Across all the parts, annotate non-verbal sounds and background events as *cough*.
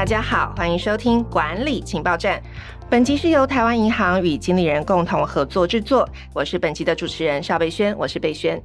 大家好，欢迎收听管理情报站。本集是由台湾银行与经理人共同合作制作，我是本集的主持人邵贝萱，我是贝萱。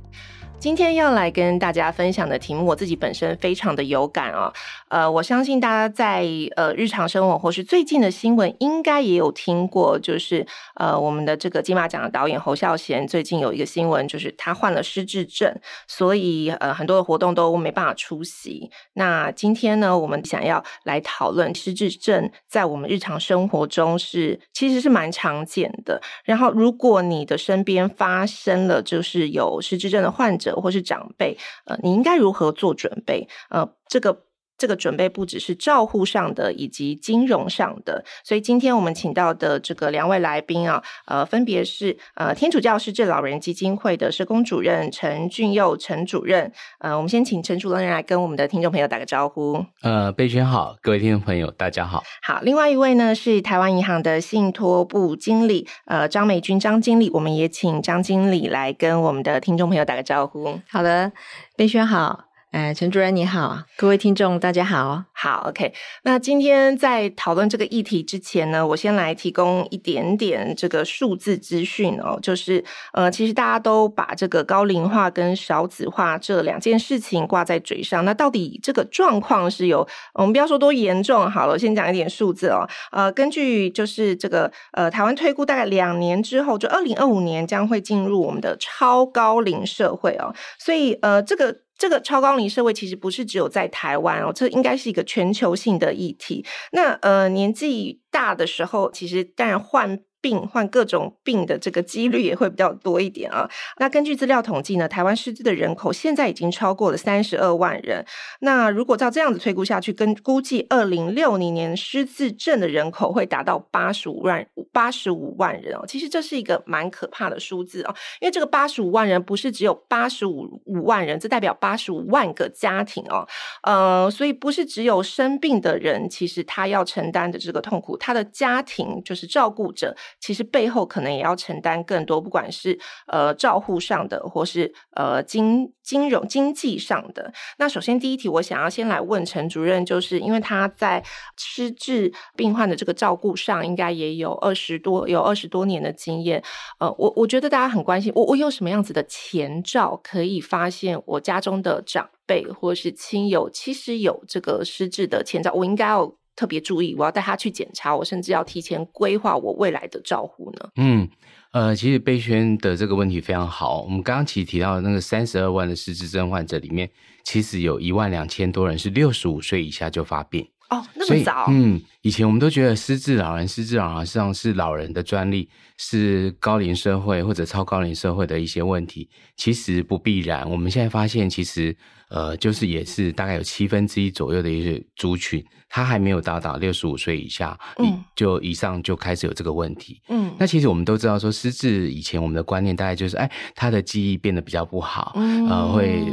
今天要来跟大家分享的题目，我自己本身非常的有感哦。呃，我相信大家在呃日常生活或是最近的新闻，应该也有听过，就是呃我们的这个金马奖的导演侯孝贤最近有一个新闻，就是他患了失智症，所以呃很多的活动都没办法出席。那今天呢，我们想要来讨论失智症在我们日常生活中是其实是蛮常见的。然后，如果你的身边发生了就是有失智症的患者，或是长辈，呃，你应该如何做准备？呃，这个。这个准备不只是照护上的，以及金融上的，所以今天我们请到的这个两位来宾啊，呃，分别是呃天主教失智老人基金会的社工主任陈俊佑陈主任，呃，我们先请陈主任来跟我们的听众朋友打个招呼。呃，贝轩好，各位听众朋友大家好。好，另外一位呢是台湾银行的信托部经理，呃，张美君张经理，我们也请张经理来跟我们的听众朋友打个招呼。好的，贝轩好。哎，陈主任你好，各位听众大家好，好，OK。那今天在讨论这个议题之前呢，我先来提供一点点这个数字资讯哦，就是呃，其实大家都把这个高龄化跟少子化这两件事情挂在嘴上，那到底这个状况是有，我们不要说多严重好了，先讲一点数字哦。呃，根据就是这个呃，台湾推估大概两年之后，就二零二五年将会进入我们的超高龄社会哦，所以呃，这个。这个超高龄社会其实不是只有在台湾哦，这应该是一个全球性的议题。那呃，年纪大的时候，其实当然换。病患各种病的这个几率也会比较多一点啊。那根据资料统计呢，台湾失智的人口现在已经超过了三十二万人。那如果照这样子推估下去，跟估计二零六零年失智症的人口会达到八十五万八十五万人哦。其实这是一个蛮可怕的数字哦，因为这个八十五万人不是只有八十五五万人，这代表八十五万个家庭哦。呃，所以不是只有生病的人，其实他要承担的这个痛苦，他的家庭就是照顾者。其实背后可能也要承担更多，不管是呃照护上的，或是呃经金融经济上的。那首先第一题，我想要先来问陈主任，就是因为他在失智病患的这个照顾上，应该也有二十多有二十多年的经验。呃，我我觉得大家很关心，我我有什么样子的前兆可以发现我家中的长辈或是亲友其实有这个失智的前兆，我应该要。特别注意，我要带他去检查，我甚至要提前规划我未来的照护呢。嗯，呃，其实贝轩的这个问题非常好。我们刚刚其实提到那个三十二万的失智症患者里面，其实有一万两千多人是六十五岁以下就发病。哦，那么早？嗯，以前我们都觉得失智老人、失智老人实际上是老人的专利，是高龄社会或者超高龄社会的一些问题。其实不必然。我们现在发现，其实呃，就是也是大概有七分之一左右的一些族群，他还没有达到六十五岁以下，嗯，就以上就开始有这个问题。嗯，那其实我们都知道说，失智以前我们的观念大概就是，哎，他的记忆变得比较不好，嗯，呃，会。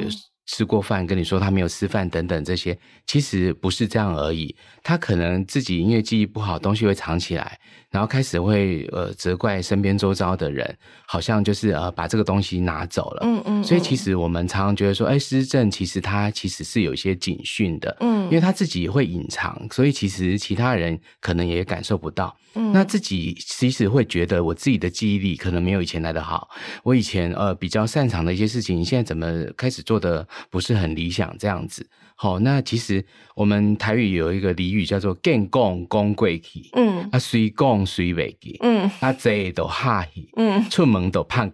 吃过饭跟你说他没有吃饭等等这些，其实不是这样而已。他可能自己因为记忆不好，东西会藏起来，然后开始会呃责怪身边周遭的人，好像就是呃把这个东西拿走了。嗯嗯。所以其实我们常常觉得说，哎，失政其实他其实是有一些警讯的。嗯。因为他自己会隐藏，所以其实其他人可能也感受不到。嗯。那自己其实会觉得我自己的记忆力可能没有以前来的好。我以前呃比较擅长的一些事情，现在怎么开始做的不是很理想？这样子。好，那其实我们台语有一个俚语叫做“见讲讲过去”，嗯，啊，随讲随袂记，嗯，啊，坐都哈去，嗯，出门都胖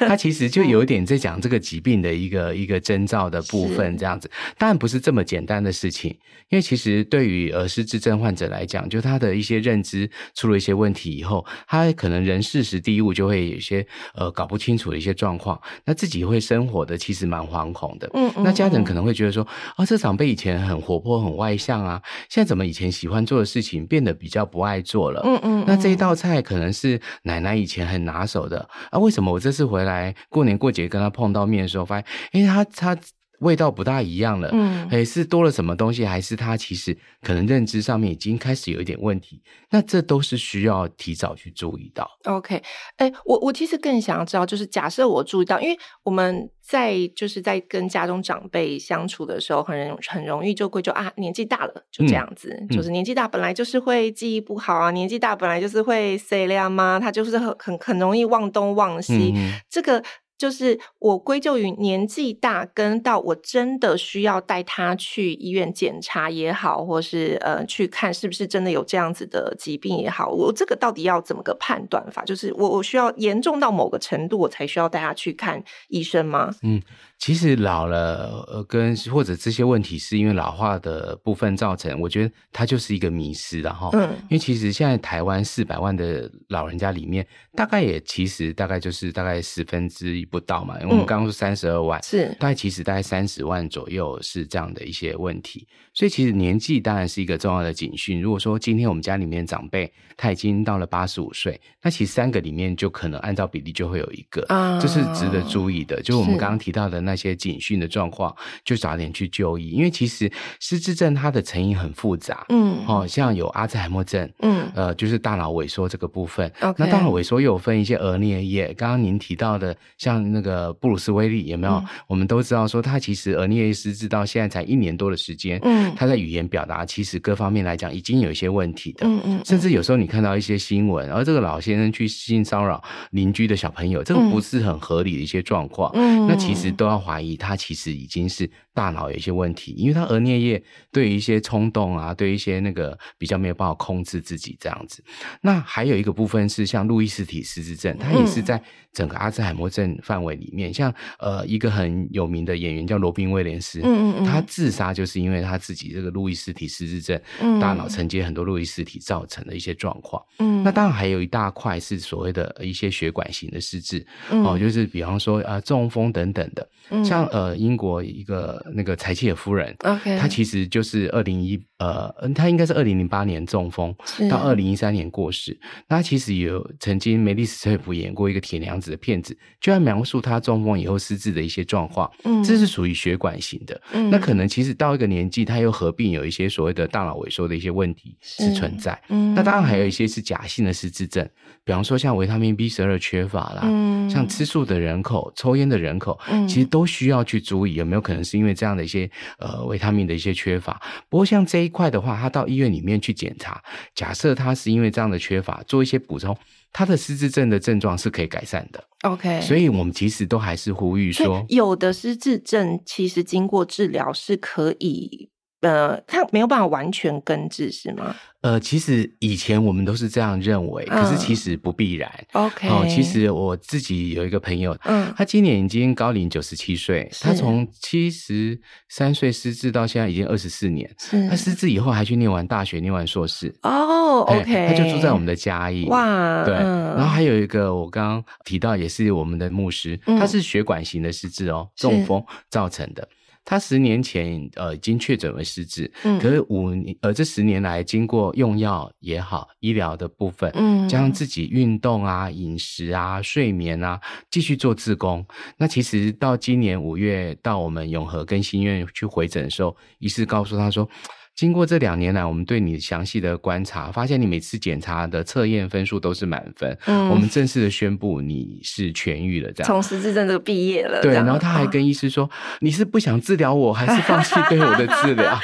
他其实就有点在讲这个疾病的一个一个征兆的部分，这样子。当然不是这么简单的事情，因为其实对于呃失智症患者来讲，就他的一些认知出了一些问题以后，他可能人事时地物就会有一些呃搞不清楚的一些状况，那自己会生活的其实蛮惶恐的，嗯，那家人可能会觉得说，啊，这。长辈以前很活泼、很外向啊，现在怎么以前喜欢做的事情变得比较不爱做了？嗯嗯，嗯。那这一道菜可能是奶奶以前很拿手的啊，为什么我这次回来过年过节跟他碰到面的时候，发现，哎，他他味道不大一样了，嗯，哎，是多了什么东西，还是他其实可能认知上面已经开始有一点问题？那这都是需要提早去注意到。OK，哎，我我其实更想要知道，就是假设我注意到，因为我们在就是在跟家中长辈相处的时候，很容很容易就归咎啊，年纪大了就这样子，嗯、就是年纪大本来就是会记忆不好啊，嗯、年纪大本来就是会谁亮吗？他就是很很很容易忘东忘西，嗯、这个。就是我归咎于年纪大，跟到我真的需要带他去医院检查也好，或是呃去看是不是真的有这样子的疾病也好，我这个到底要怎么个判断法？就是我我需要严重到某个程度，我才需要带他去看医生吗？嗯。其实老了，呃，跟或者这些问题是因为老化的部分造成，我觉得它就是一个迷失，然后，嗯，因为其实现在台湾四百万的老人家里面，大概也其实大概就是大概十分之一不到嘛，因为我们刚刚说三十二万，是，大概其实大概三十万左右是这样的一些问题，所以其实年纪当然是一个重要的警讯。如果说今天我们家里面长辈他已经到了八十五岁，那其实三个里面就可能按照比例就会有一个，啊，这是值得注意的，就是我们刚刚提到的那。那些警讯的状况，就早点去就医，因为其实失智症它的成因很复杂，嗯，哦，像有阿兹海默症，嗯，呃，就是大脑萎缩这个部分。Okay. 那大脑萎缩又有分一些额颞叶，刚刚您提到的，像那个布鲁斯威利有没有？嗯、我们都知道说他其实额颞叶失智到现在才一年多的时间，嗯，他在语言表达其实各方面来讲已经有一些问题的，嗯嗯，甚至有时候你看到一些新闻，而这个老先生去性骚扰邻居的小朋友，这个不是很合理的一些状况，嗯，那其实都要。怀疑他其实已经是大脑有一些问题，因为他额颞叶对于一些冲动啊，对于一些那个比较没有办法控制自己这样子。那还有一个部分是像路易斯体失智症，他也是在整个阿兹海默症范围里面。像呃一个很有名的演员叫罗宾威廉斯，嗯嗯嗯，他自杀就是因为他自己这个路易斯体失智症，大脑承接很多路易斯体造成的一些状况。嗯，那当然还有一大块是所谓的一些血管型的失智，哦，就是比方说啊中风等等的。像呃，英国一个那个柴契尔夫人，OK，她其实就是二零一呃，她应该是二零零八年中风，到二零一三年过世。那其实有曾经梅丽史翠普演过一个铁娘子的片子，就在描述她中风以后失智的一些状况。嗯，这是属于血管型的。嗯，那可能其实到一个年纪，她又合并有一些所谓的大脑萎缩的一些问题是存在。嗯，那当然还有一些是假性的失智症，比方说像维他命 B 十二缺乏啦，嗯，像吃素的人口、抽烟的人口，嗯，其实都。需要去注意有没有可能是因为这样的一些呃维他命的一些缺乏。不过像这一块的话，他到医院里面去检查，假设他是因为这样的缺乏，做一些补充，他的失智症的症状是可以改善的。OK，所以我们其实都还是呼吁说，有的失智症其实经过治疗是可以。呃，他没有办法完全根治，是吗？呃，其实以前我们都是这样认为，嗯、可是其实不必然。OK，哦，其实我自己有一个朋友，嗯，他今年已经高龄九十七岁，他从七十三岁失智到现在已经二十四年，是他失智以后还去念完大学，念完硕士。哦，OK，他就住在我们的嘉义。哇，对，嗯、然后还有一个我刚刚提到也是我们的牧师，他是血管型的失智哦，中风造成的。他十年前呃已经确诊为失智，嗯，可是五年呃这十年来经过用药也好，医疗的部分，嗯，加上自己运动啊、饮食啊、睡眠啊，继续做自工。那其实到今年五月到我们永和跟新院去回诊的时候，医师告诉他说。经过这两年来，我们对你详细的观察，发现你每次检查的测验分数都是满分。嗯，我们正式的宣布你是痊愈了，这样。从失智症这个毕业了。对，然后他还跟医师说：“你是不想治疗我，还是放弃对我的治疗？”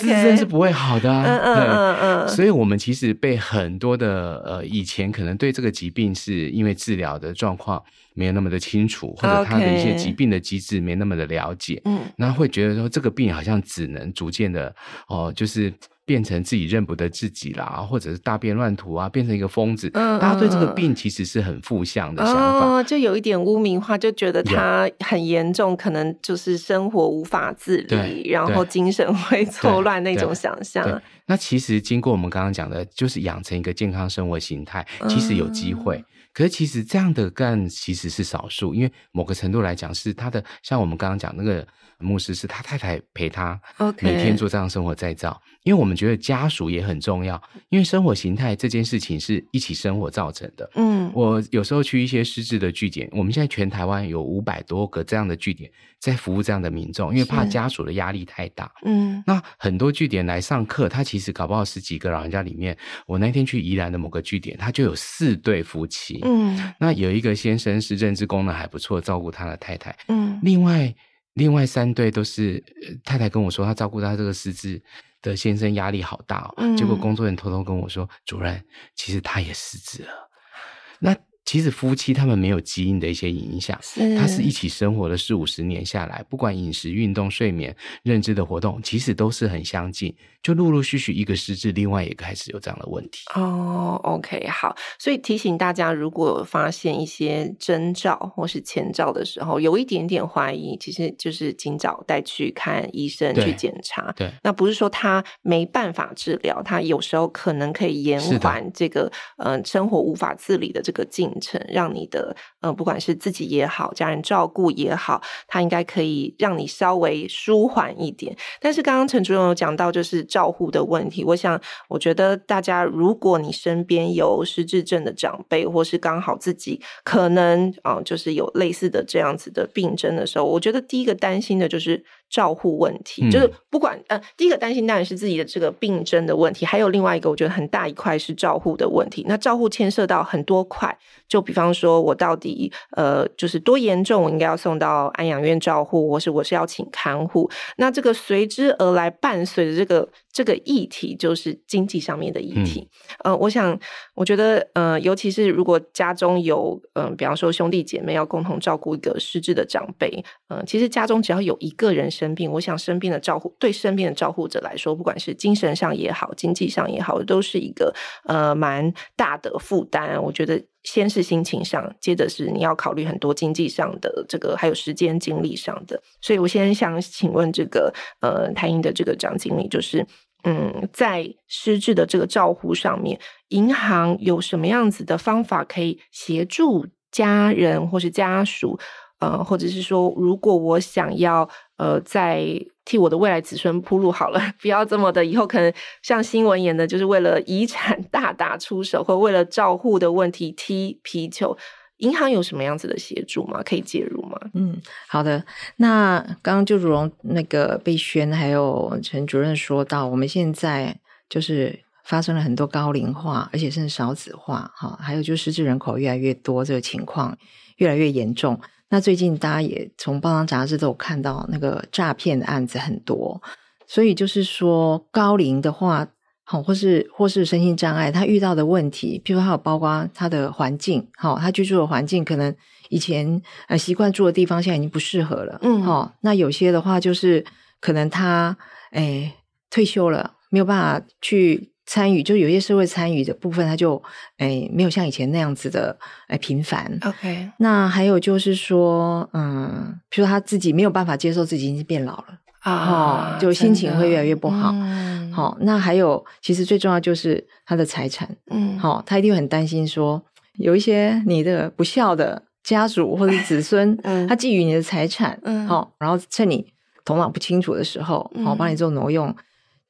失智症是不会好的啊。嗯嗯嗯嗯。所以我们其实被很多的呃，以前可能对这个疾病是因为治疗的状况。没有那么的清楚，或者他的一些疾病的机制没那么的了解，嗯，然后会觉得说这个病好像只能逐渐的哦，就是变成自己认不得自己啦，或者是大便乱涂啊，变成一个疯子。嗯，大家对这个病其实是很负向的想法，哦，就有一点污名化，就觉得他很严重，可能就是生活无法自理，然后精神会错乱那种想象。那其实经过我们刚刚讲的，就是养成一个健康生活形态，其实有机会。可是其实这样的个案其实是少数，因为某个程度来讲是他的，像我们刚刚讲那个牧师是他太太陪他，每天做这样生活再造。因为我们觉得家属也很重要，因为生活形态这件事情是一起生活造成的。嗯，我有时候去一些失智的据点，我们现在全台湾有五百多个这样的据点在服务这样的民众，因为怕家属的压力太大。嗯，那很多据点来上课，他其实搞不好十几个老人家里面，我那天去宜兰的某个据点，他就有四对夫妻。嗯，那有一个先生是认知功能还不错，照顾他的太太。嗯，另外另外三对都是太太跟我说，他照顾他这个失智的先生压力好大哦。嗯，结果工作人员偷偷跟我说，主任其实他也失智了。那。其实夫妻他们没有基因的一些影响，是他是一起生活了四五十年下来，不管饮食、运动、睡眠、认知的活动，其实都是很相近。就陆陆续续一个失智，另外一个开始有这样的问题。哦，OK，好，所以提醒大家，如果发现一些征兆或是前兆的时候，有一点点怀疑，其实就是尽早带去看医生去检查。对，那不是说他没办法治疗，他有时候可能可以延缓这个嗯、呃、生活无法自理的这个进程，让你的呃不管是自己也好，家人照顾也好，他应该可以让你稍微舒缓一点。但是刚刚陈主任有讲到，就是照护的问题。我想，我觉得大家如果你身边有失智症的长辈，或是刚好自己可能啊、就是有类似的这样子的病症的时候，我觉得第一个担心的就是。照护问题，嗯、就是不管呃，第一个担心当然是自己的这个病症的问题，还有另外一个我觉得很大一块是照护的问题。那照护牵涉到很多块，就比方说我到底呃，就是多严重，我应该要送到安养院照护，或是我是要请看护。那这个随之而来伴随的这个这个议题，就是经济上面的议题。嗯、呃，我想我觉得呃，尤其是如果家中有嗯、呃，比方说兄弟姐妹要共同照顾一个失智的长辈，嗯、呃，其实家中只要有一个人。生病，我想生病的照护对身边的照护者来说，不管是精神上也好，经济上也好，都是一个呃蛮大的负担。我觉得先是心情上，接着是你要考虑很多经济上的这个，还有时间精力上的。所以我先想请问这个呃台银的这个张经理，就是嗯，在失智的这个照护上面，银行有什么样子的方法可以协助家人或是家属？呃，或者是说，如果我想要呃，在替我的未来子孙铺路好了，*laughs* 不要这么的，以后可能像新闻演的，就是为了遗产大打出手，或为了照护的问题踢皮球，银行有什么样子的协助吗？可以介入吗？嗯，好的。那刚刚就如同那个贝萱还有陈主任说到，我们现在就是发生了很多高龄化，而且甚至少子化，哈，还有就是失智人口越来越多，这个情况越来越严重。那最近大家也从报章杂志都有看到那个诈骗的案子很多，所以就是说高龄的话，好或是或是身心障碍，他遇到的问题，譬如还有包括他的环境，好，他居住的环境可能以前呃习惯住的地方现在已经不适合了，嗯，好，那有些的话就是可能他诶退休了，没有办法去。参与就有些社会参与的部分，他就哎没有像以前那样子的哎频繁。OK，那还有就是说，嗯，比如说他自己没有办法接受自己已经变老了啊，哦，就心情会越来越不好。好，嗯哦，那还有其实最重要就是他的财产，嗯，好，哦，他一定会很担心说有一些你的不孝的家属或者子孙，*laughs* 嗯，他觊觎你的财产，嗯，好，哦，然后趁你头脑不清楚的时候，好，哦，帮你做挪用，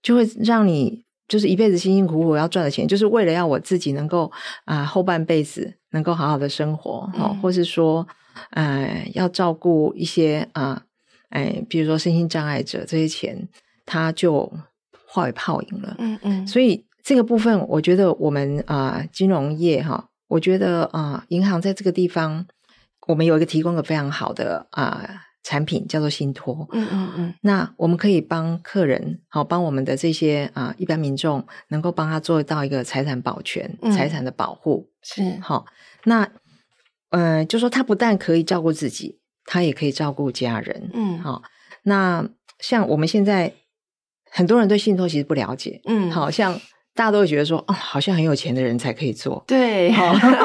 就会让你。就是一辈子辛辛苦苦要赚的钱，就是为了要我自己能够啊、呃、后半辈子能够好好的生活，哦、嗯，或是说呃要照顾一些啊哎、呃，比如说身心障碍者，这些钱它就化为泡影了。嗯嗯，所以这个部分，我觉得我们啊、呃、金融业哈，我觉得啊、呃、银行在这个地方，我们有一个提供的非常好的啊。呃产品叫做信托，嗯嗯嗯，那我们可以帮客人，好帮我们的这些啊一般民众，能够帮他做到一个财产保全、嗯、财产的保护，是好。那呃，就说他不但可以照顾自己，他也可以照顾家人，嗯，好。那像我们现在很多人对信托其实不了解，嗯，好像。大家都会觉得说，哦，好像很有钱的人才可以做。对，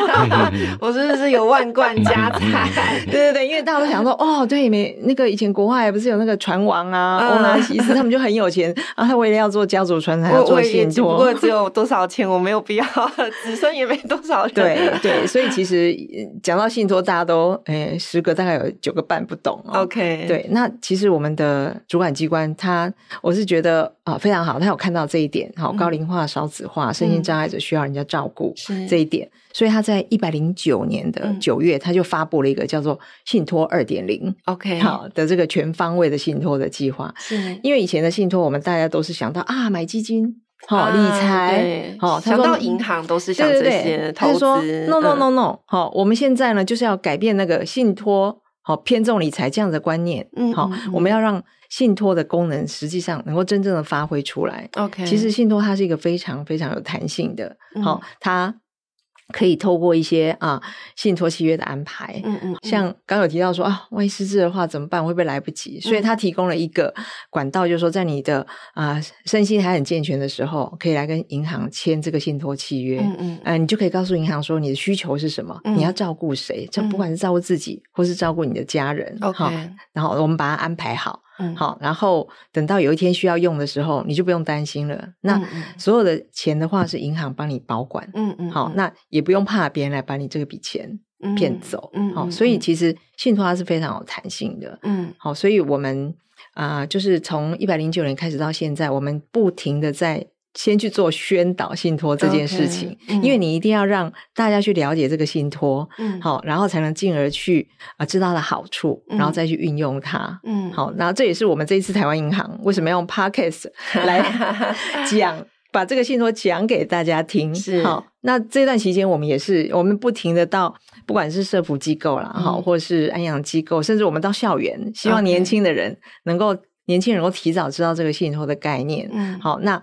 *laughs* 我真的是有万贯家财。*laughs* 对对对，因为大家都想说，哦，对，没那个以前国外不是有那个船王啊，欧纳西斯，他们就很有钱 *laughs* 啊，他为了要做家族传承，还要做信托。不过只有多少钱，我没有必要，子孙也没多少人。对对，所以其实讲到信托，大家都诶十个大概有九个半不懂。OK，对，那其实我们的主管机关，他我是觉得啊非常好，他有看到这一点，好高龄化、少子化、身心障碍者需要人家照顾这一点，所以他在一百零九年的九月，他就发布了一个叫做“信托二点零 ”OK 好的这个全方位的信托的计划。是因为以前的信托，我们大家都是想到啊买基金。好理财，好想到银行都是想这些投资。No no no no，好，我们现在呢就是要改变那个信托，好偏重理财这样的观念。嗯，好，我们要让信托的功能实际上能够真正的发挥出来。OK，其实信托它是一个非常非常有弹性的，好，它。可以透过一些啊信托契约的安排，嗯嗯，像刚有提到说啊，万一失智的话怎么办？会不会来不及？所以它提供了一个管道，就是说在你的啊身心还很健全的时候，可以来跟银行签这个信托契约，嗯嗯，啊，你就可以告诉银行说你的需求是什么，你要照顾谁，这不管是照顾自己或是照顾你的家人，OK，然后我们把它安排好。嗯，好，然后等到有一天需要用的时候，你就不用担心了。那所有的钱的话是银行帮你保管，嗯嗯，好，那也不用怕别人来把你这个笔钱骗走，嗯，好，所以其实信托它是非常有弹性的，嗯，好，所以我们啊，就是从一百零九年开始到现在，我们不停的在。先去做宣导信托这件事情因为你一定要让大家去了解这个信托，嗯，好，然后才能进而去啊知道它的好处，嗯、然后再去运用它，嗯，好，然后这也是我们这一次台湾银行为什么要用 Podcast *laughs* 来讲，把这个信托讲给大家听，是。好。那这段期间，我们也是我们不停的到不管是社福机构啦，好、嗯，或是安养机构，甚至我们到校园，希望年轻的人能够年轻人能够提早知道这个信托的概念，嗯，好，那。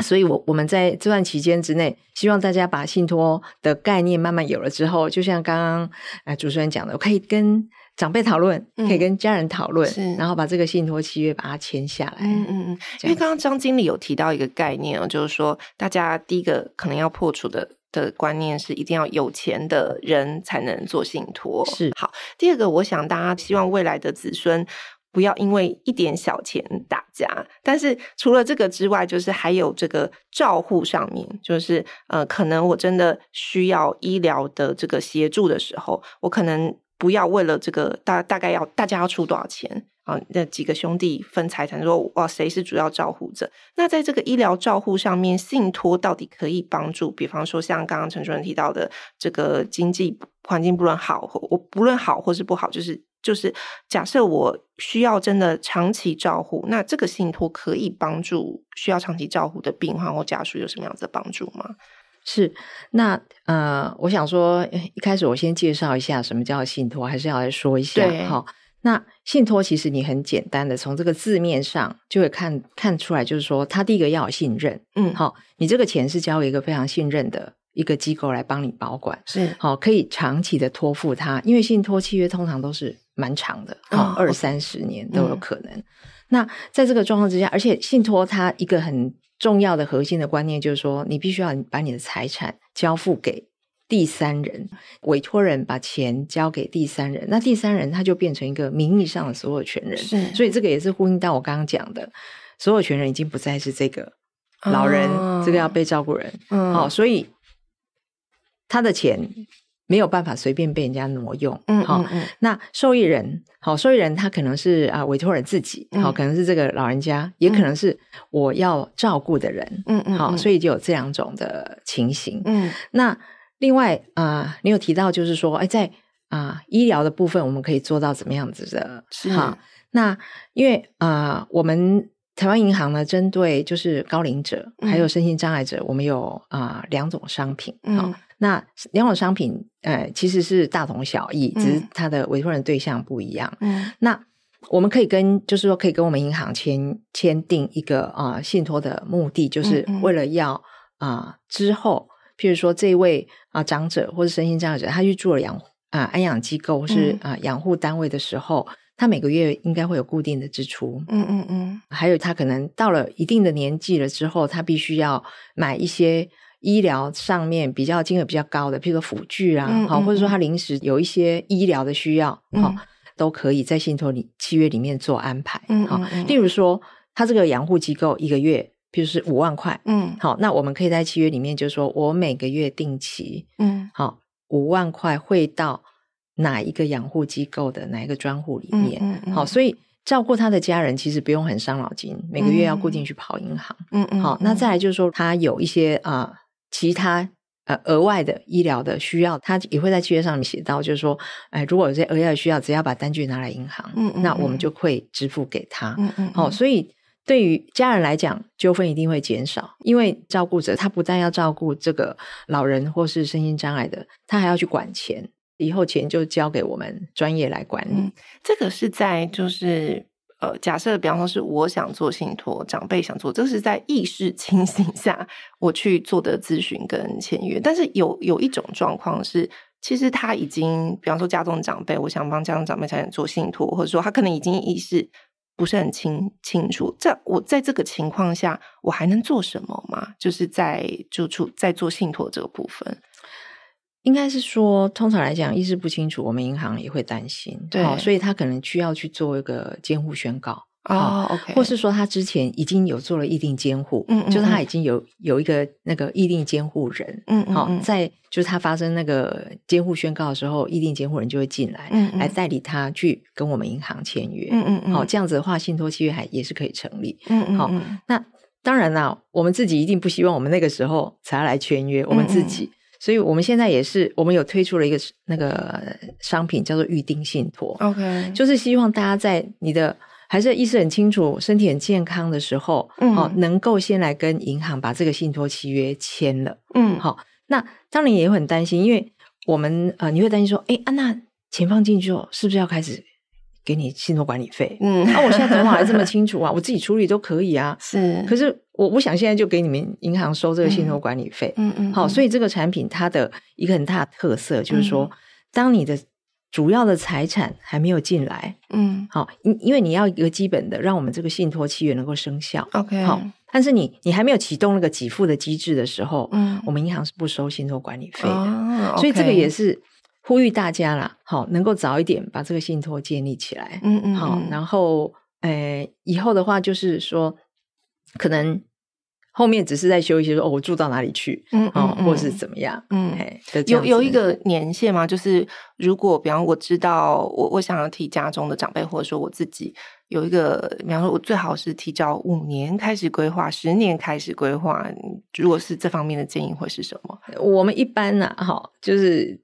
所以，我我们在这段期间之内，希望大家把信托的概念慢慢有了之后，就像刚刚呃主持人讲的，我可以跟长辈讨论，可以跟家人讨论，嗯、然后把这个信托契约把它签下来。嗯嗯嗯。因为刚刚张经理有提到一个概念哦，就是说大家第一个可能要破除的的观念是，一定要有钱的人才能做信托。是。好，第二个，我想大家希望未来的子孙。不要因为一点小钱打架，但是除了这个之外，就是还有这个照护上面，就是呃，可能我真的需要医疗的这个协助的时候，我可能不要为了这个大大概要大家要出多少钱啊？那几个兄弟分财产，说哇，谁是主要照护者？那在这个医疗照护上面，信托到底可以帮助？比方说像刚刚陈主任提到的，这个经济环境不论好，我不论好或是不好，就是。就是假设我需要真的长期照护，那这个信托可以帮助需要长期照护的病患或家属有什么样子的帮助吗？是，那呃，我想说，一开始我先介绍一下什么叫信托，还是要来说一下。对，好，那信托其实你很简单的从这个字面上就会看看出来，就是说，他第一个要有信任，嗯，好，你这个钱是交给一个非常信任的。一个机构来帮你保管是好，可以长期的托付他，因为信托契约通常都是蛮长的，二三十年都有可能。嗯、那在这个状况之下，而且信托它一个很重要的核心的观念就是说，你必须要把你的财产交付给第三人，委托人把钱交给第三人，那第三人他就变成一个名义上的所有权人。是，所以这个也是呼应到我刚刚讲的，所有权人已经不再是这个老人，哦、这个要被照顾人。所以。他的钱没有办法随便被人家挪用，嗯，好，那受益人，好，受益人他可能是啊委托人自己，好，可能是这个老人家，也可能是我要照顾的人，嗯嗯，好，所以就有这两种的情形，嗯，那另外啊，你有提到就是说，哎，在啊医疗的部分，我们可以做到怎么样子的？是，好，那因为啊我们。台湾银行呢，针对就是高龄者还有身心障碍者，嗯、我们有啊、呃、两种商品。嗯、哦，那两种商品，呃，其实是大同小异，嗯、只是它的委托人对象不一样。嗯，那我们可以跟，就是说，可以跟我们银行签签订一个啊、呃、信托的目的，就是为了要啊、呃、之后，譬如说这位啊、呃、长者或者身心障碍者，他去住了养啊、呃、安养机构或是啊、呃、养护单位的时候。他每个月应该会有固定的支出，嗯嗯嗯，还有他可能到了一定的年纪了之后，他必须要买一些医疗上面比较金额比较高的，譬如说辅具啊，好、嗯嗯，或者说他临时有一些医疗的需要，好、嗯，都可以在信托里契约里面做安排，嗯，好，例如说他这个养护机构一个月，譬如是五万块，嗯，好，那我们可以在契约里面就是说我每个月定期，嗯，好，五万块汇到。哪一个养护机构的哪一个专户里面？嗯嗯嗯、好，所以照顾他的家人其实不用很伤脑筋，每个月要固定去跑银行。嗯嗯，好，那再来就是说，他有一些啊、呃、其他呃额外的医疗的需要，他也会在契约上面写到，就是说，哎，如果有些额外的需要，只要把单据拿来银行，嗯，嗯，那我们就会支付给他。嗯嗯，好，所以对于家人来讲，纠纷一定会减少，因为照顾者他不但要照顾这个老人或是身心障碍的，他还要去管钱。以后钱就交给我们专业来管理。嗯，这个是在就是呃，假设比方说是我想做信托，长辈想做，这是在意识清醒下我去做的咨询跟签约。但是有有一种状况是，其实他已经比方说家中长辈，我想帮家中长辈才能做信托，或者说他可能已经意识不是很清清楚。在我在这个情况下，我还能做什么吗？就是在就出在做信托这个部分。应该是说，通常来讲，意识不清楚，我们银行也会担心，对，所以他可能需要去做一个监护宣告。哦，OK，或是说他之前已经有做了意定监护，嗯，嗯，就是他已经有有一个那个意定监护人，嗯，嗯，好，在就是他发生那个监护宣告的时候，意定监护人就会进来，嗯，嗯，来代理他去跟我们银行签约，嗯嗯，嗯，好，这样子的话，信托契约还也是可以成立，嗯嗯，好，那当然啦，我们自己一定不希望我们那个时候才要来签约，我们自己。所以我们现在也是，我们有推出了一个那个商品，叫做预定信托。OK，就是希望大家在你的还是意识很清楚、身体很健康的时候，嗯，好，能够先来跟银行把这个信托契约签了。嗯，好，那当然也会很担心，因为我们呃，你会担心说，哎，安娜钱放进去后，是不是要开始？给你信托管理费，嗯，那、啊、我现在头脑还这么清楚啊，*laughs* 我自己处理都可以啊，是。可是我我想现在就给你们银行收这个信托管理费，嗯嗯。好、嗯，所以这个产品它的一个很大的特色就是说，嗯、当你的主要的财产还没有进来，嗯，好，因因为你要一个基本的，让我们这个信托契约能够生效，OK。好，但是你你还没有启动那个给付的机制的时候，嗯，我们银行是不收信托管理费的，哦 okay、所以这个也是。呼吁大家啦，好，能够早一点把这个信托建立起来，嗯嗯，好，然后，诶，以后的话就是说，可能后面只是在修一些说，哦，我住到哪里去，嗯嗯，或是怎么样，嗯，有有一个年限吗？就是如果比方我知道我我想要替家中的长辈，或者说我自己有一个，比方说我最好是提早五年开始规划，十年开始规划，如果是这方面的建议会是什么？我们一般呢，哈，就是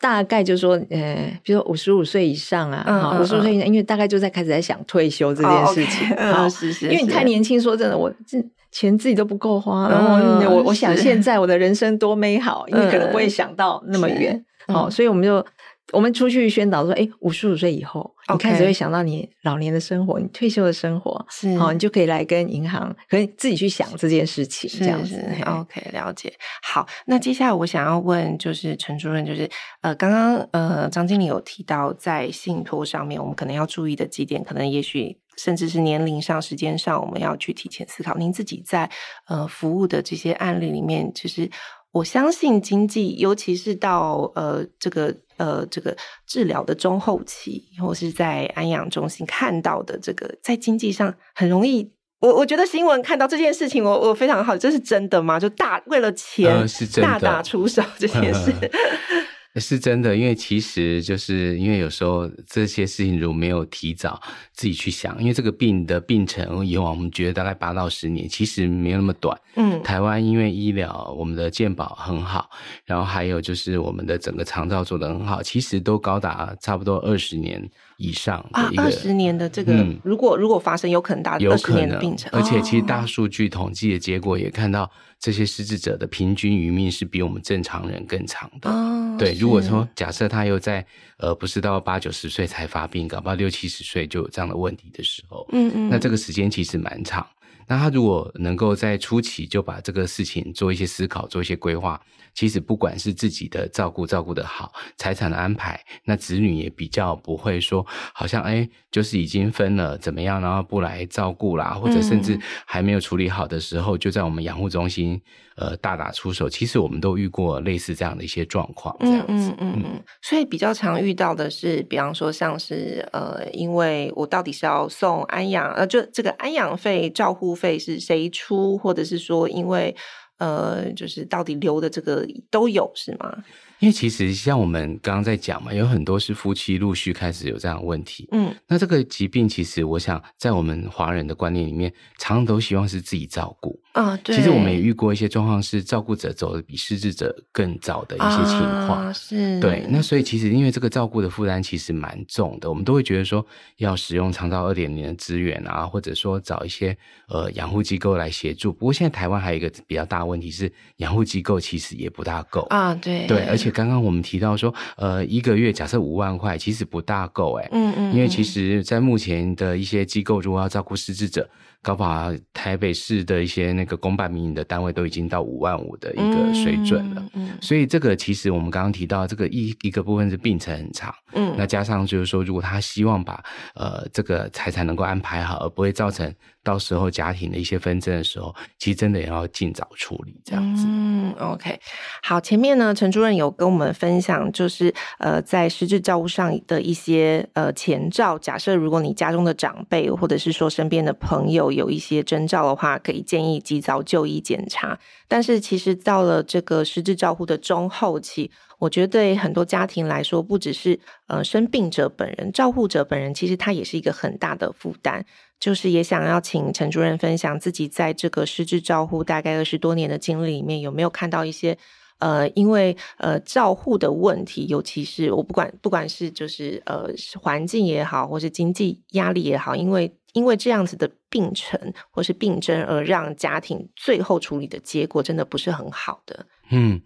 大概就是说，呃，比如说五十五岁以上啊，好，五十五岁以上，因为大概就在开始在想退休这件事情，啊，是是，因为你太年轻，说真的，我这钱自己都不够花，然后我我想现在我的人生多美好，因为可能不会想到那么远，好，所以我们就。我们出去宣导说，哎，五十五岁以后.你开始会想到你老年的生活，你退休的生活，是好，你就可以来跟银行，可以自己去想这件事情，这样子。OK，了解。好，那接下来我想要问，就是陈主任，就是呃，刚刚呃，张经理有提到在信托上面，我们可能要注意的几点，可能也许甚至是年龄上、时间上，我们要去提前思考。您自己在呃服务的这些案例里面，其实我相信经济，尤其是到呃这个。呃，这个治疗的中后期，或是在安养中心看到的这个，在经济上很容易。我我觉得新闻看到这件事情，我我非常好，这是真的吗？就大为了钱，大打出手这件事。*laughs* 是真的，因为其实就是因为有时候这些事情如果没有提早自己去想，因为这个病的病程以往我们觉得大概八到十年，其实没有那么短。嗯，台湾因为医疗我们的健保很好，然后还有就是我们的整个肠照做得很好，其实都高达差不多二十年以上的一个。啊，二十年的这个，嗯、如果如果发生，有可能达二十年的病程。而且其实大数据统计的结果也看到。这些失智者的平均余命是比我们正常人更长的。哦、对，如果说假设他又在呃不是到八九十岁才发病，搞不好六七十岁就有这样的问题的时候，嗯嗯，那这个时间其实蛮长。那他如果能够在初期就把这个事情做一些思考，做一些规划，其实不管是自己的照顾照顾的好，财产的安排，那子女也比较不会说，好像哎，就是已经分了怎么样，然后不来照顾啦，或者甚至还没有处理好的时候，就在我们养护中心呃大打出手。其实我们都遇过类似这样的一些状况，这样子，嗯嗯嗯，嗯。所以比较常遇到的是，比方说像是呃，因为我到底是要送安养，呃，就这个安养费、照护费是谁出，或者是说因为呃，就是到底留的这个都有是吗？因为其实像我们刚刚在讲嘛，有很多是夫妻陆续开始有这样的问题。嗯，那这个疾病其实我想在我们华人的观念里面，常常都希望是自己照顾。啊，对。其实我们也遇过一些状况，是照顾者走的比失智者更早的一些情况。啊，是。对，那所以其实因为这个照顾的负担其实蛮重的，我们都会觉得说要使用长照二点零的资源啊，或者说找一些呃养护机构来协助。不过现在台湾还有一个比较大的问题是，养护机构其实也不大够啊。对。对，而且。刚刚我们提到说，呃，一个月假设五万块，其实不大够哎，嗯嗯，因为其实，在目前的一些机构，如果要照顾失智者，搞不好台北市的一些那个公办民营的单位都已经到五万五的一个水准了，嗯，嗯，所以这个其实我们刚刚提到这个一一个部分是病程很长，嗯，那加上就是说，如果他希望把呃这个财产能够安排好，而不会造成到时候家庭的一些纷争的时候，其实真的也要尽早处理这样子。嗯，OK，好，前面呢，陈主任有跟我们分享，就是呃在失智照顾上的一些呃前兆，假设如果你家中的长辈或者是说身边的朋友。有一些征兆的话，可以建议及早就医检查。但是，其实到了这个失智照护的中后期，我觉得对很多家庭来说，不只是呃生病者本人，照护者本人其实他也是一个很大的负担。就是也想要请陈主任分享自己在这个失智照护大概二十多年的经历里面，有没有看到一些呃，因为呃照护的问题，尤其是我不管不管是就是呃环境也好，或是经济压力也好，因为。因为这样子的病程或是病症，而让家庭最后处理的结果真的不是很好的。嗯，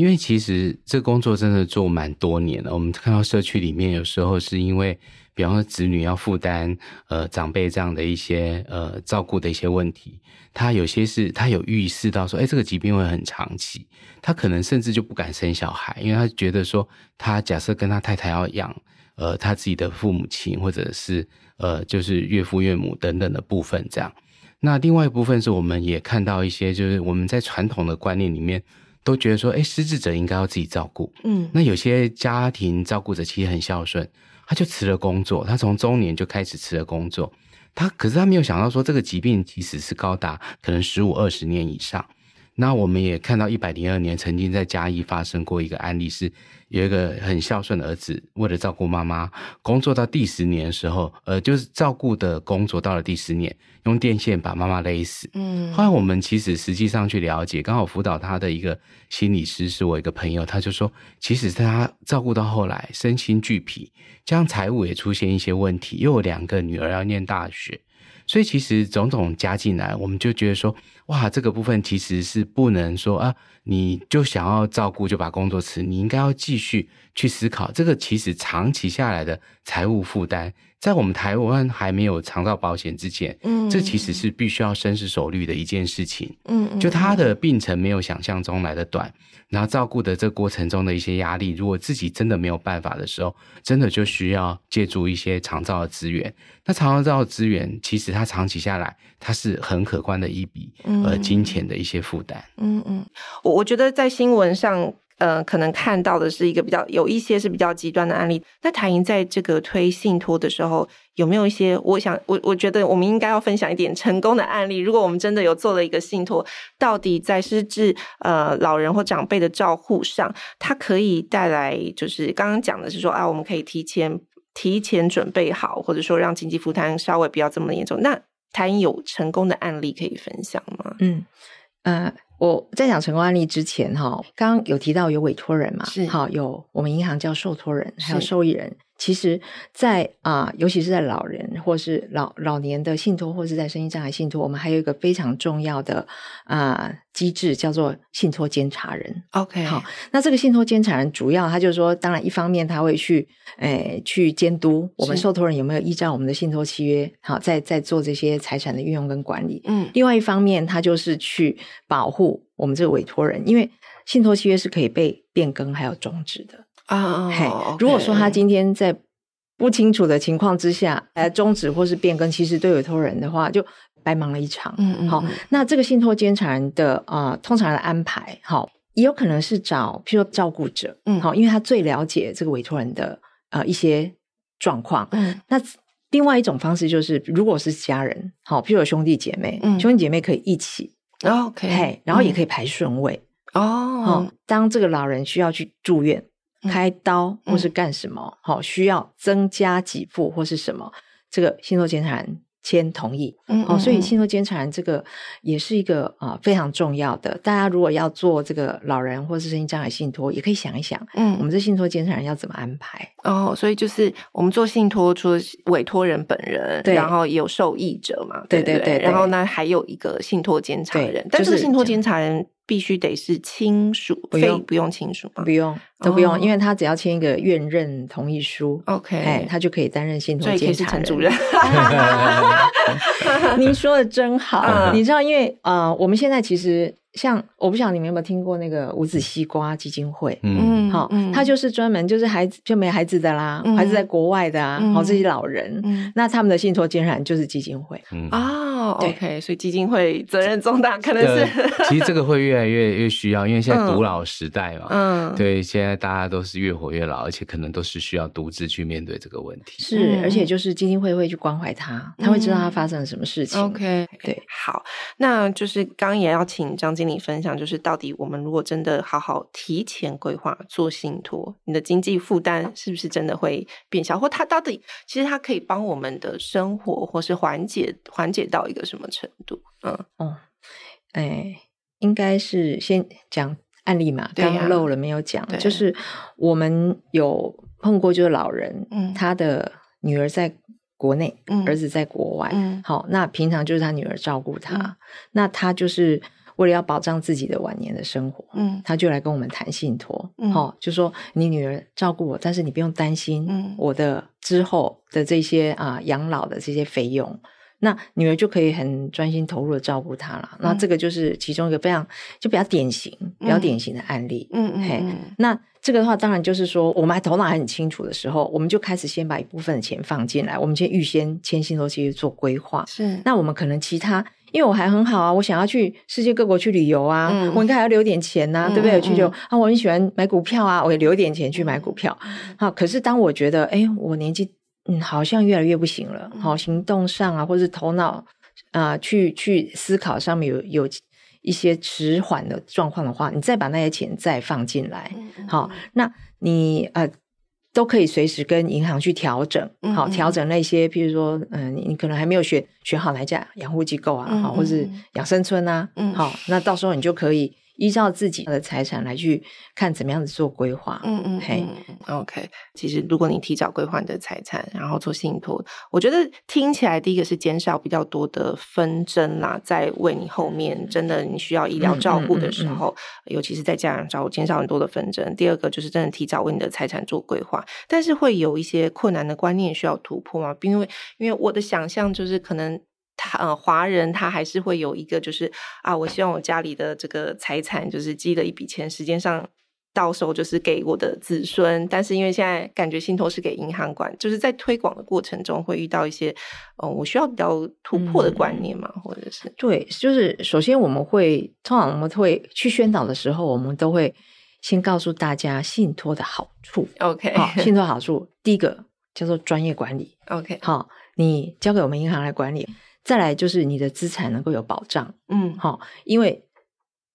因为其实这工作真的做蛮多年了。我们看到社区里面有时候是因为，比方说子女要负担呃长辈这样的一些呃照顾的一些问题，他有些是他有预示到说，哎，这个疾病会很长期，他可能甚至就不敢生小孩，因为他觉得说，他假设跟他太太要养呃他自己的父母亲或者是。呃，就是岳父岳母等等的部分，这样。那另外一部分是，我们也看到一些，就是我们在传统的观念里面，都觉得说，哎，失智者应该要自己照顾。嗯，那有些家庭照顾者其实很孝顺，他就辞了工作，他从中年就开始辞了工作，他可是他没有想到说，这个疾病其实是高达可能十五二十年以上。那我们也看到一百零二年曾经在嘉义发生过一个案例是。有一个很孝顺的儿子，为了照顾妈妈，工作到第十年的时候，呃，就是照顾的工作到了第十年，用电线把妈妈勒死。嗯，后来我们其实实际上去了解，刚好辅导他的一个心理师是我一个朋友，他就说，其实他照顾到后来身心俱疲，这样财务也出现一些问题，又有两个女儿要念大学，所以其实种种加进来，我们就觉得说，哇，这个部分其实是不能说啊。你就想要照顾，就把工作辞，你应该要继续去思考，这个其实长期下来的财务负担，在我们台湾还没有长照保险之前，嗯，这其实是必须要深思熟虑的一件事情，嗯，就他的病程没有想象中来的短，然后照顾的这个过程中的一些压力，如果自己真的没有办法的时候，真的就需要借助一些长照的资源。那长照的资源，其实它长期下来，它是很可观的一笔呃金钱的一些负担，嗯嗯，我我觉得在新闻上。呃，可能看到的是一个比较有一些是比较极端的案例。那台银在这个推信托的时候，有没有一些？我想，我我觉得我们应该要分享一点成功的案例。如果我们真的有做了一个信托，到底在失智呃老人或长辈的照护上，它可以带来，就是刚刚讲的是说啊，我们可以提前提前准备好，或者说让经济负担稍微不要这么严重。那台银有成功的案例可以分享吗？嗯，呃。我在讲成功案例之前，哈，刚刚有提到有委托人嘛，是，好，有我们银行叫受托人，还有受益人。其实在，在、呃、啊，尤其是在老人或是老老年的信托，或是在身心障碍信托，我们还有一个非常重要的啊、呃、机制，叫做信托监察人。OK，好，那这个信托监察人主要他就是说，当然一方面他会去，诶、呃，去监督我们受托人有没有依照我们的信托契约，好，在在做这些财产的运用跟管理。嗯，另外一方面，他就是去保护我们这个委托人，因为信托契约是可以被变更还有终止的。啊，嘿，如果说他今天在不清楚的情况之下来终止或是变更，其实对委托人的话就白忙了一场。嗯嗯，好，那这个信托监察人的啊、呃，通常的安排，好，也有可能是找，譬如说照顾者，嗯，好，因为他最了解这个委托人的呃一些状况。嗯，那另外一种方式就是，如果是家人，好，譬如有兄弟姐妹，嗯，兄弟姐妹可以一起，OK，嘿，然后也可以排顺位。哦，当这个老人需要去住院。开刀或是干什么？好、嗯，需要增加给付或是什么？这个信托监察人签同意。嗯，嗯，所以信托监察人这个也是一个啊、呃、非常重要的。大家如果要做这个老人或是身心障碍信托，也可以想一想，嗯，我们这信托监察人要怎么安排？哦，所以就是我们做信托，除了委托人本人，对，然后也有受益者嘛，对对对，对，对，然后呢，还有一个信托监察人，但是信托监察人。必须得是亲属，不用不用亲属吗？不用都不用，因为他只要签一个愿认同意书，OK，哎，他就可以担任信托监察人。主任。您说的真好，你知道，因为呃，我们现在其实。像我不晓得你们有没有听过那个无子西瓜基金会，嗯，好，他就是专门就是孩子就没孩子的啦，孩子在国外的啊，好这些老人，那他们的信托竟然就是基金会，哦，OK，所以基金会责任重大，可能是其实这个会越来越越需要，因为现在独老时代嘛，嗯，对，现在大家都是越活越老，而且可能都是需要独自去面对这个问题，是，而且就是基金会会去关怀他，他会知道他发生了什么事情，OK，对，好，那就是刚也要请张。跟你分享，就是到底我们如果真的好好提前规划做信托，你的经济负担是不是真的会变小？或它到底其实它可以帮我们的生活，或是缓解缓解到一个什么程度？嗯嗯，哎，应该是先讲案例嘛，刚刚漏了没有讲，就是我们有碰过，就是老人，嗯，他的女儿在国内，嗯，儿子在国外，嗯，好，那平常就是他女儿照顾他，嗯，那他就是。为了要保障自己的晚年的生活，嗯，他就来跟我们谈信托，就说你女儿照顾我，但是你不用担心，嗯，我的之后的这些啊养老的这些费用，那女儿就可以很专心投入的照顾他了。那这个就是其中一个非常就比较典型、比较典型的案例，嗯嗯，嘿，那这个的话，当然就是说，我们还头脑还很清楚的时候，我们就开始先把一部分的钱放进来，我们先预先签信托去做规划，是，那我们可能其他。因为我还很好啊，我想要去世界各国去旅游啊，嗯、我应该还要留点钱呐、啊，嗯、对不对？去就、嗯、啊，我很喜欢买股票啊，我也留点钱去买股票。好、嗯，可是当我觉得，哎，我年纪嗯好像越来越不行了，好、嗯，行动上啊，或是头脑啊、呃，去去思考上面有有一些迟缓的状况的话，你再把那些钱再放进来，好、嗯，那你呃。都可以随时跟银行去调整，好调整那些，譬如说，嗯，你你可能还没有选选好哪家养护机构啊，好，或是养生村啊，好，那到时候你就可以。依照自己的财产来去看怎么样子做规划，嗯嗯，嘿，OK。其实如果你提早规划你的财产，然后做信托，我觉得听起来第一个是减少比较多的纷争啦，在为你后面真的你需要医疗照顾的时候，嗯嗯嗯嗯、尤其是在家人照顾，减少很多的纷争。第二个就是真的提早为你的财产做规划，但是会有一些困难的观念需要突破嘛，因为因为我的想象就是可能。他呃，华人他还是会有一个，就是啊，我希望我家里的这个财产就是积了一笔钱，时间上到时候就是给我的子孙。但是因为现在感觉信托是给银行管，就是在推广的过程中会遇到一些，嗯、呃，我需要比较突破的观念嘛，嗯、或者是对，就是首先我们会通常我们会去宣导的时候，我们都会先告诉大家信托的好处。OK，好，信托好处第一个叫做专业管理。OK，好，你交给我们银行来管理。再来就是你的资产能够有保障，嗯，好，因为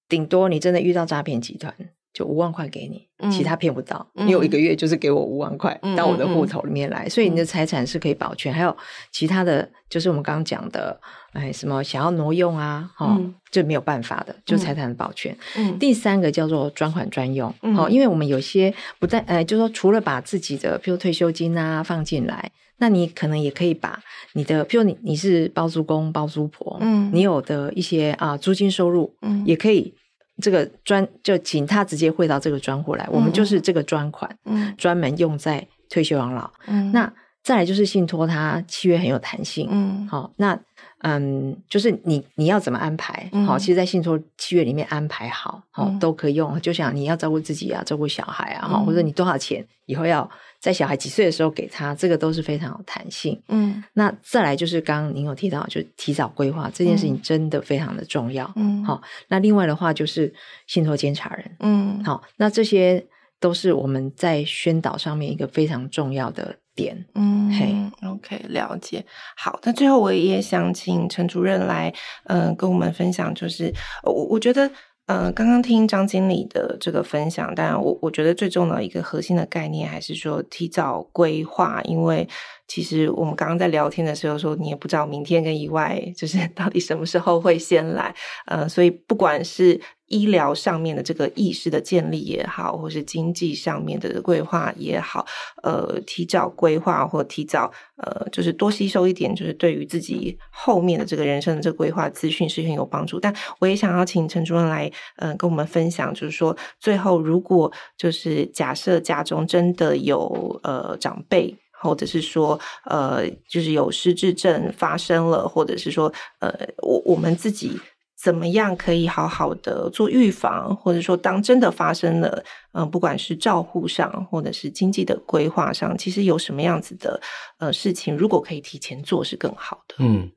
顶多你真的遇到诈骗集团，就五万块给你，嗯、其他骗不到。嗯、你有一个月就是给我五万块、嗯、到我的户头里面来，嗯、所以你的财产是可以保全。嗯、还有其他的就是我们刚刚讲的，哎，什么想要挪用啊，哈、嗯，就没有办法的，就财产的保全。嗯、第三个叫做专款专用，因为我们有些不但，呃，就是说除了把自己的，譬如退休金啊放进来，那你可能也可以把你的，譬如你你是包租公、包租婆，嗯，你有的一些啊租金收入，嗯，也可以。这个专就请他直接汇到这个专户来，嗯、我们就是这个专款，嗯，专门用在退休养老。嗯，那再来就是信托，它契约很有弹性，嗯，好，那嗯，就是你你要怎么安排？好、嗯，其实，在信托契约里面安排好，好、嗯、都可以用。就想你要照顾自己啊，照顾小孩啊，哈、嗯，或者你多少钱以后要。在小孩几岁的时候给他，这个都是非常有弹性。嗯，那再来就是刚刚您有提到，就提早规划这件事情真的非常的重要。嗯，好，那另外的话就是信托监察人。嗯，好，那这些都是我们在宣导上面一个非常重要的点。嗯，嘿，OK，了解。好，那最后我也想请陈主任来，嗯、呃，跟我们分享，就是我我觉得。呃，刚刚听张经理的这个分享，当然我我觉得最重要的一个核心的概念还是说提早规划，因为其实我们刚刚在聊天的时候说，你也不知道明天跟意外就是 *laughs* 到底什么时候会先来，呃，所以不管是医疗上面的这个意识的建立也好，或是经济上面的规划也好，呃，提早规划或提早呃，就是多吸收一点，就是对于自己后面的这个人生的这个规划资讯是很有帮助。但我也想要请陈主任来，嗯、呃，跟我们分享，就是说最后如果就是假设家中真的有呃长辈，或者是说呃，就是有失智症发生了，或者是说呃，我我们自己。怎么样可以好好的做预防，或者说当真的发生了，嗯、呃，不管是照护上，或者是经济的规划上，其实有什么样子的呃事情，如果可以提前做是更好的。嗯，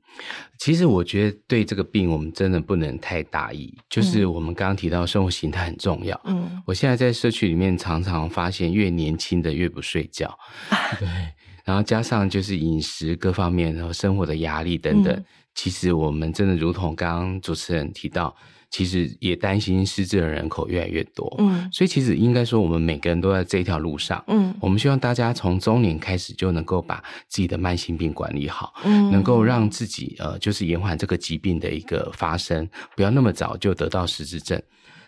其实我觉得对这个病，我们真的不能太大意。就是我们刚刚提到生活形态很重要。嗯，我现在在社区里面常常发现，越年轻的越不睡觉。*laughs* 对，然后加上就是饮食各方面，然后生活的压力等等。嗯其实我们真的如同刚刚主持人提到，其实也担心失智的人口越来越多。嗯，所以其实应该说，我们每个人都在这条路上。嗯，我们希望大家从中年开始就能够把自己的慢性病管理好，嗯，能够让自己呃，就是延缓这个疾病的一个发生，不要那么早就得到失智症。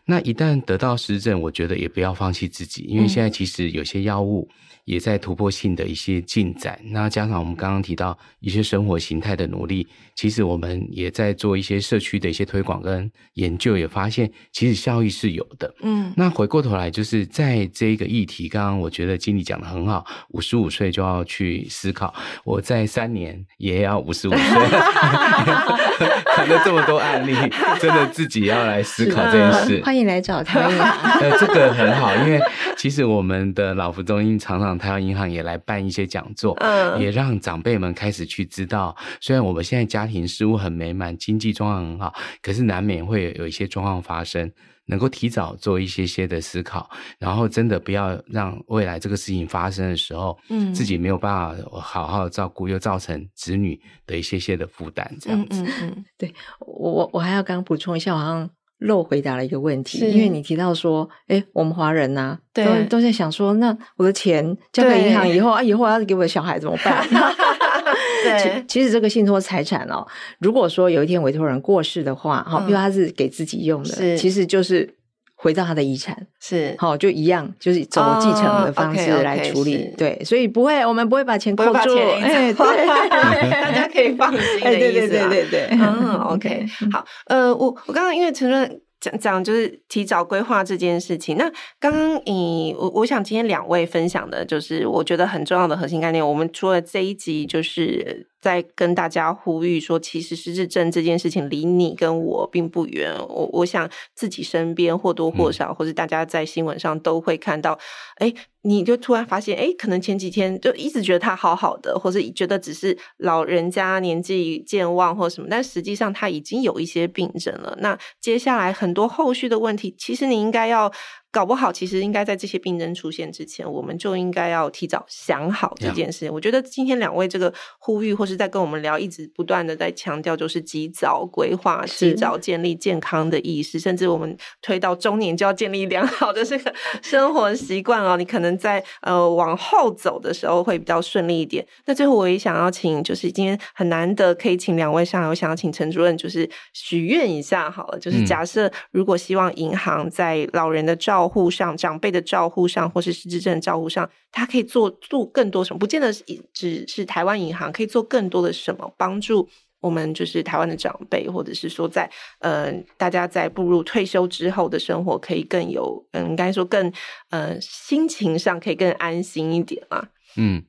那一旦得到失智症，我觉得也不要放弃自己，因为现在其实有些药物。也在突破性的一些进展，那加上我们刚刚提到一些生活形态的努力，其实我们也在做一些社区的一些推广跟研究，也发现其实效益是有的。嗯，那回过头来就是在这个议题，刚刚我觉得经理讲的很好，五十五岁就要去思考，我在三年也要五十五岁，*laughs* 谈了这么多案例，真的自己要来思考这件事。欢迎来找他。*laughs* 呃，这个很好，因为其实我们的老福中心常常。台湾银行也来办一些讲座，嗯，也让长辈们开始去知道，虽然我们现在家庭事务很美满，经济状况很好，可是难免会有一些状况发生，能够提早做一些些的思考，然后真的不要让未来这个事情发生的时候，嗯，自己没有办法好好照顾，又造成子女的一些些的负担，这样子。嗯，嗯，嗯，对，我我我还要刚补充一下，好像。漏回答了一个问题，因为你提到说，哎，我们华人呐，都都在想说，那我的钱交给银行以后啊，以后要给我的小孩怎么办？*laughs* 对，其实这个信托财产哦，如果说有一天委托人过世的话，哈，因为他是给自己用的，其实就是回到他的遗产，是好，就一样，就是走继承的方式来处理。对，所以不会，我们不会把钱扣住，哎，对，*laughs* 大家可以放心的 *laughs* 意思。对对对对，嗯，OK，*laughs* 好，呃，我我刚刚因为承认。讲讲就是提早规划这件事情。那刚刚你我我想今天两位分享的就是我觉得很重要的核心概念。我们除了这一集就是。在跟大家呼吁说，其实失智症这件事情离你跟我并不远。我我想自己身边或多或少，或者大家在新闻上都会看到，哎、嗯，你就突然发现，哎，可能前几天就一直觉得他好好的，或是觉得只是老人家年纪健忘或什么，但实际上他已经有一些病症了。那接下来很多后续的问题，其实你应该要。搞不好其实应该在这些病症出现之前，我们就应该要提早想好这件事。Yeah. 我觉得今天两位这个呼吁，或是在跟我们聊，一直不断的在强调，就是及早规划、及早建立健康的意识，甚至我们推到中年就要建立良好的这个 *laughs* 生活习惯哦。你可能在呃往后走的时候会比较顺利一点。那最后我也想要请，就是今天很难得可以请两位上来，我想要请陈主任就是许愿一下好了，就是假设如果希望银行在老人的照照护上、长辈的照护上，或是失智症的照护上，它可以做做更多什么？不见得是只是台湾银行可以做更多的什么，帮助我们就是台湾的长辈，或者是说在呃大家在步入退休之后的生活，可以更有嗯，应该说更呃心情上可以更安心一点啊。嗯，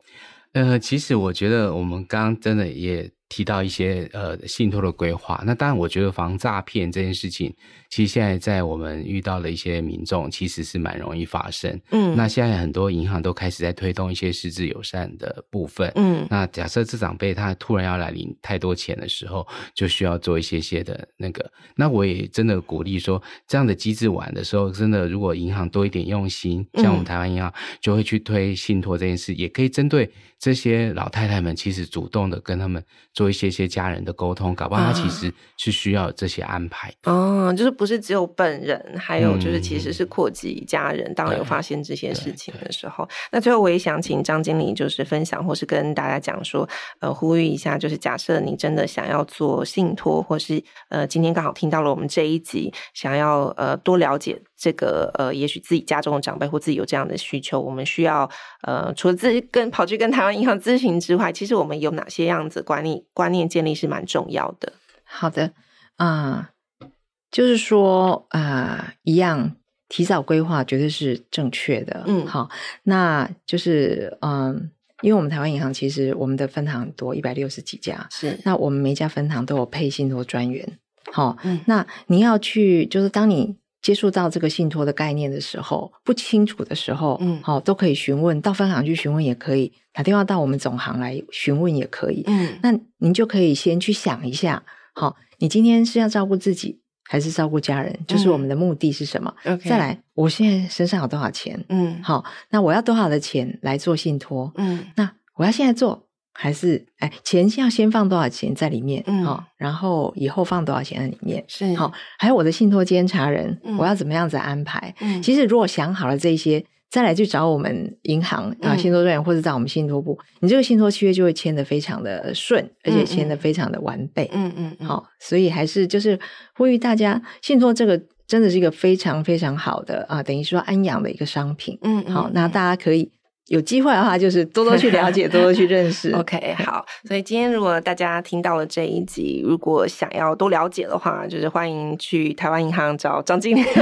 呃，其实我觉得我们刚刚真的也提到一些呃信托的规划，那当然我觉得防诈骗这件事情。其实现在在我们遇到的一些民众，其实是蛮容易发生。嗯，那现在很多银行都开始在推动一些实质友善的部分。嗯，那假设这长辈他突然要来领太多钱的时候，就需要做一些些的那个。那我也真的鼓励说，这样的机制完的时候，真的如果银行多一点用心，像我们台湾银行就会去推信托这件事，嗯，也可以针对这些老太太们，其实主动的跟他们做一些些家人的沟通，搞不好他其实是需要这些安排。哦，就是。不是只有本人，还有就是其实是扩及家人。嗯、当有发现这些事情的时候，那最后我也想请张经理就是分享，或是跟大家讲说，呃，呼吁一下，就是假设你真的想要做信托，或是呃，今天刚好听到了我们这一集，想要呃多了解这个呃，也许自己家中的长辈或自己有这样的需求，我们需要呃，除了自己跟跑去跟台湾银行咨询之外，其实我们有哪些样子管理观念建立是蛮重要的。好的，啊、uh。就是说，啊、呃，一样提早规划绝对是正确的。嗯，好，那就是，嗯，因为我们台湾银行其实我们的分行多，一百六十几家，是。那我们每家分行都有配信托专员。好，嗯，那你要去，就是当你接触到这个信托的概念的时候，不清楚的时候，嗯，好，都可以询问，到分行去询问也可以，打电话到我们总行来询问也可以。嗯，那您就可以先去想一下，好，你今天是要照顾自己。还是照顾家人，就是我们的目的是什么？嗯 okay. 再来，我现在身上有多少钱？嗯，好，那我要多少的钱来做信托？嗯，那我要现在做，还是哎，钱要先放多少钱在里面？嗯，好，然后以后放多少钱在里面？是好，还有我的信托监察人，嗯，我要怎么样子安排？嗯，其实如果想好了这些。再来去找我们银行啊，信托专员或者找我们信托部，嗯、你这个信托契约就会签的非常的顺，而且签的非常的完备。嗯嗯，嗯，好，所以还是就是呼吁大家，信托这个真的是一个非常非常好的啊，等于说安养的一个商品。嗯，好，那大家可以有机会的话，就是 *laughs* 多多去了解，多多去认识。OK，*laughs* 好，所以今天如果大家听到了这一集，如果想要多了解的话，就是欢迎去台湾银行找张经理。*laughs*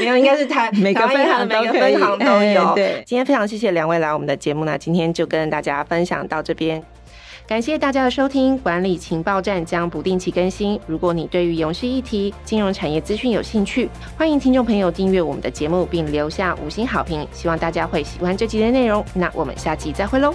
没有，应该是台每个分行每个分行都有。欸、对，今天非常谢谢两位来我们的节目呢，今天就跟大家分享到这边，感谢大家的收听。管理情报站将不定期更新，如果你对于永续议题、金融产业资讯有兴趣，欢迎听众朋友订阅我们的节目并留下五星好评。希望大家会喜欢这集的内容，那我们下期再会喽。